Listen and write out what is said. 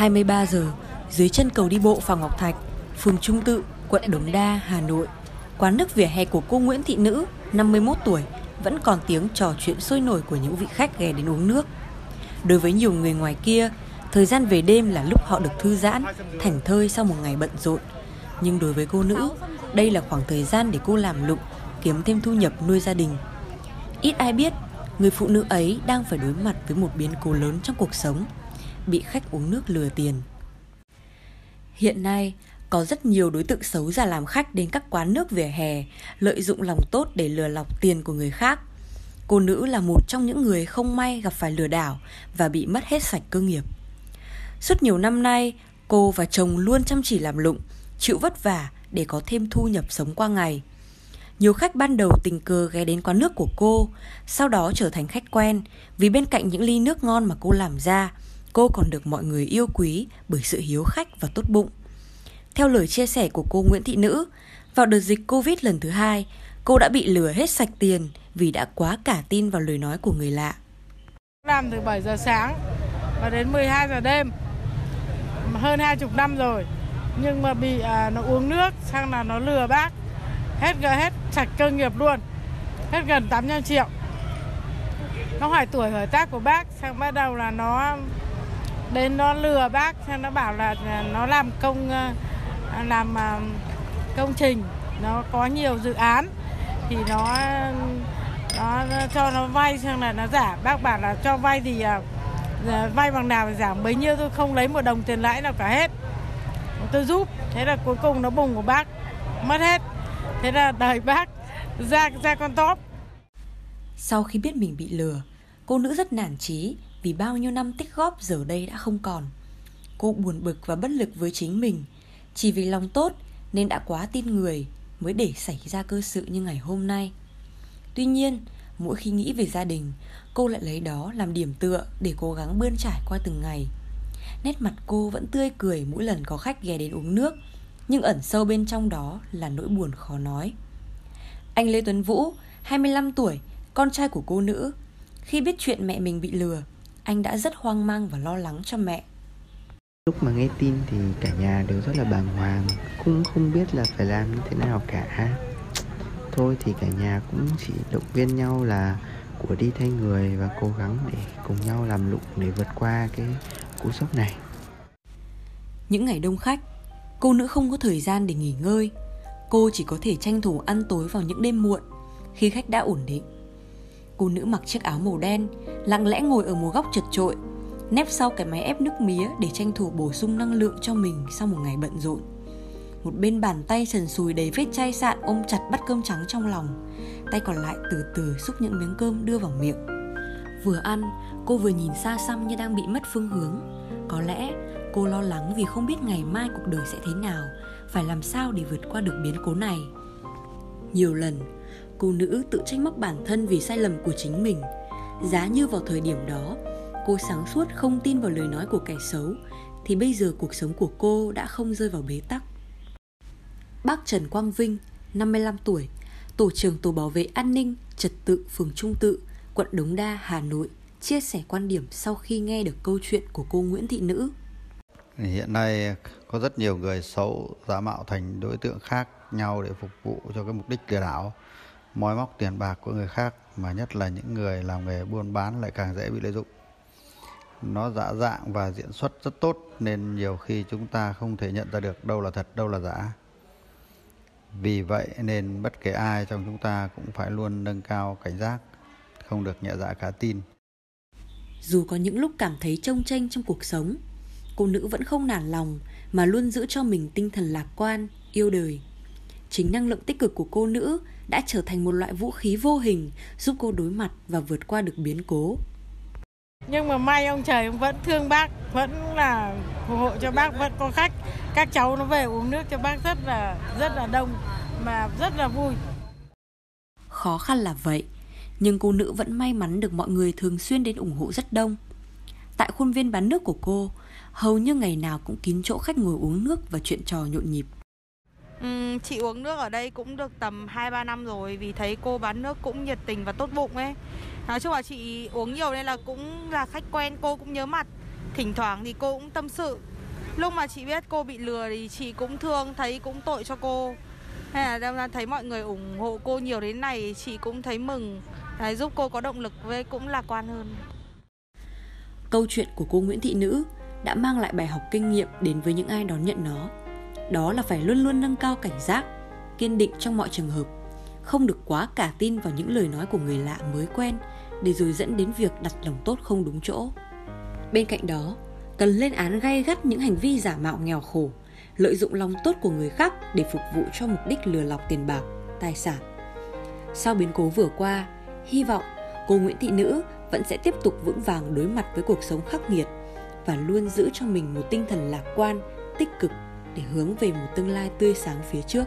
23 giờ, dưới chân cầu đi bộ Phạm Ngọc Thạch, phường Trung Tự, quận Đống Đa, Hà Nội, quán nước vỉa hè của cô Nguyễn Thị Nữ, 51 tuổi, vẫn còn tiếng trò chuyện sôi nổi của những vị khách ghé đến uống nước. Đối với nhiều người ngoài kia, thời gian về đêm là lúc họ được thư giãn, thảnh thơi sau một ngày bận rộn. Nhưng đối với cô nữ, đây là khoảng thời gian để cô làm lụng, kiếm thêm thu nhập nuôi gia đình. Ít ai biết, người phụ nữ ấy đang phải đối mặt với một biến cố lớn trong cuộc sống, bị khách uống nước lừa tiền. Hiện nay, có rất nhiều đối tượng xấu giả làm khách đến các quán nước vỉa hè, lợi dụng lòng tốt để lừa lọc tiền của người khác. Cô nữ là một trong những người không may gặp phải lừa đảo và bị mất hết sạch cơ nghiệp. Suốt nhiều năm nay, cô và chồng luôn chăm chỉ làm lụng, chịu vất vả để có thêm thu nhập sống qua ngày. Nhiều khách ban đầu tình cờ ghé đến quán nước của cô, sau đó trở thành khách quen vì bên cạnh những ly nước ngon mà cô làm ra, cô còn được mọi người yêu quý bởi sự hiếu khách và tốt bụng. Theo lời chia sẻ của cô Nguyễn Thị Nữ, vào đợt dịch Covid lần thứ hai, cô đã bị lừa hết sạch tiền vì đã quá cả tin vào lời nói của người lạ. Làm từ 7 giờ sáng và đến 12 giờ đêm, hơn 20 năm rồi. Nhưng mà bị à, nó uống nước, sang là nó lừa bác, hết hết sạch cơ nghiệp luôn, hết gần 800 triệu. Nó hỏi tuổi hỏi tác của bác, sang bắt đầu là nó đến nó lừa bác, nó bảo là nó làm công ờ, làm ờ, công trình. Nó có nhiều dự án. Thì nó nó cho nó vay xong là nó giả. Bác bảo là cho vay thì ờ, vay bằng nào thì giảm bấy nhiêu tôi không lấy một đồng tiền lãi nào cả hết. Tôi giúp. Thế là cuối cùng nó bùng của bác. Mất hết. Thế là đời bác ra ra con top sau khi biết mình bị lừa cô nữ rất nản chí vì bao nhiêu năm tích góp giờ đây đã không còn cô buồn bực và bất lực với chính mình chỉ vì lòng tốt nên đã quá tin người mới để xảy ra cơ sự như ngày hôm nay. Tuy nhiên, mỗi khi nghĩ về gia đình, cô lại lấy đó làm điểm tựa để cố gắng bươn trải qua từng ngày. Nét mặt cô vẫn tươi cười mỗi lần có khách ghé đến uống nước, nhưng ẩn sâu bên trong đó là nỗi buồn khó nói. Anh Lê Tuấn Vũ, 25 tuổi, con trai của cô nữ, khi biết chuyện mẹ mình bị lừa, anh đã rất hoang mang và lo lắng cho mẹ. Lúc mà nghe tin thì cả nhà đều rất là bàng hoàng Cũng không biết là phải làm như thế nào cả. Thôi thì cả nhà cũng chỉ động viên nhau là của đi thay người và cố gắng để cùng nhau làm lụng để vượt qua cái cú sốc này. Những ngày đông khách, cô nữ không có thời gian để nghỉ ngơi. Cô chỉ có thể tranh thủ ăn tối vào những đêm muộn khi khách đã ổn định Cô nữ mặc chiếc áo màu đen, lặng lẽ ngồi ở một góc chật trội nép sau cái máy ép nước mía để tranh thủ bổ sung năng lượng cho mình sau một ngày bận rộn. Một bên bàn tay sần sùi đầy vết chai sạn ôm chặt bát cơm trắng trong lòng, tay còn lại từ từ xúc những miếng cơm đưa vào miệng. Vừa ăn, cô vừa nhìn xa xăm như đang bị mất phương hướng. Có lẽ cô lo lắng vì không biết ngày mai cuộc đời sẽ thế nào, phải làm sao để vượt qua được biến cố này. Nhiều lần, cô nữ tự trách móc bản thân vì sai lầm của chính mình. Giá như vào thời điểm đó, cô sáng suốt không tin vào lời nói của kẻ xấu thì bây giờ cuộc sống của cô đã không rơi vào bế tắc. Bác Trần Quang Vinh, 55 tuổi, tổ trưởng tổ bảo vệ an ninh, trật tự phường Trung Tự, quận Đống Đa, Hà Nội, chia sẻ quan điểm sau khi nghe được câu chuyện của cô Nguyễn Thị Nữ. Hiện nay có rất nhiều người xấu giả mạo thành đối tượng khác nhau để phục vụ cho cái mục đích lừa đảo, moi móc tiền bạc của người khác, mà nhất là những người làm nghề buôn bán lại càng dễ bị lợi dụng. Nó giả dạng và diễn xuất rất tốt, nên nhiều khi chúng ta không thể nhận ra được đâu là thật, đâu là giả. Vì vậy nên bất kể ai trong chúng ta cũng phải luôn nâng cao cảnh giác, không được nhẹ dạ cả tin. Dù có những lúc cảm thấy trông tranh trong cuộc sống, cô nữ vẫn không nản lòng mà luôn giữ cho mình tinh thần lạc quan, yêu đời chính năng lượng tích cực của cô nữ đã trở thành một loại vũ khí vô hình giúp cô đối mặt và vượt qua được biến cố. Nhưng mà may ông trời ông vẫn thương bác vẫn là phù hộ cho bác vẫn có khách. Các cháu nó về uống nước cho bác rất là rất là đông mà rất là vui. Khó khăn là vậy nhưng cô nữ vẫn may mắn được mọi người thường xuyên đến ủng hộ rất đông. Tại khuôn viên bán nước của cô hầu như ngày nào cũng kín chỗ khách ngồi uống nước và chuyện trò nhộn nhịp Ừ, chị uống nước ở đây cũng được tầm 2-3 năm rồi vì thấy cô bán nước cũng nhiệt tình và tốt bụng ấy. Nói chung là chị uống nhiều nên là cũng là khách quen cô cũng nhớ mặt. Thỉnh thoảng thì cô cũng tâm sự. Lúc mà chị biết cô bị lừa thì chị cũng thương thấy cũng tội cho cô. Hay là thấy mọi người ủng hộ cô nhiều đến này chị cũng thấy mừng. Đấy, giúp cô có động lực với cũng lạc quan hơn. Câu chuyện của cô Nguyễn Thị Nữ đã mang lại bài học kinh nghiệm đến với những ai đón nhận nó đó là phải luôn luôn nâng cao cảnh giác, kiên định trong mọi trường hợp, không được quá cả tin vào những lời nói của người lạ mới quen để rồi dẫn đến việc đặt lòng tốt không đúng chỗ. Bên cạnh đó, cần lên án gay gắt những hành vi giả mạo nghèo khổ, lợi dụng lòng tốt của người khác để phục vụ cho mục đích lừa lọc tiền bạc, tài sản. Sau biến cố vừa qua, hy vọng cô nguyễn thị nữ vẫn sẽ tiếp tục vững vàng đối mặt với cuộc sống khắc nghiệt và luôn giữ cho mình một tinh thần lạc quan, tích cực để hướng về một tương lai tươi sáng phía trước.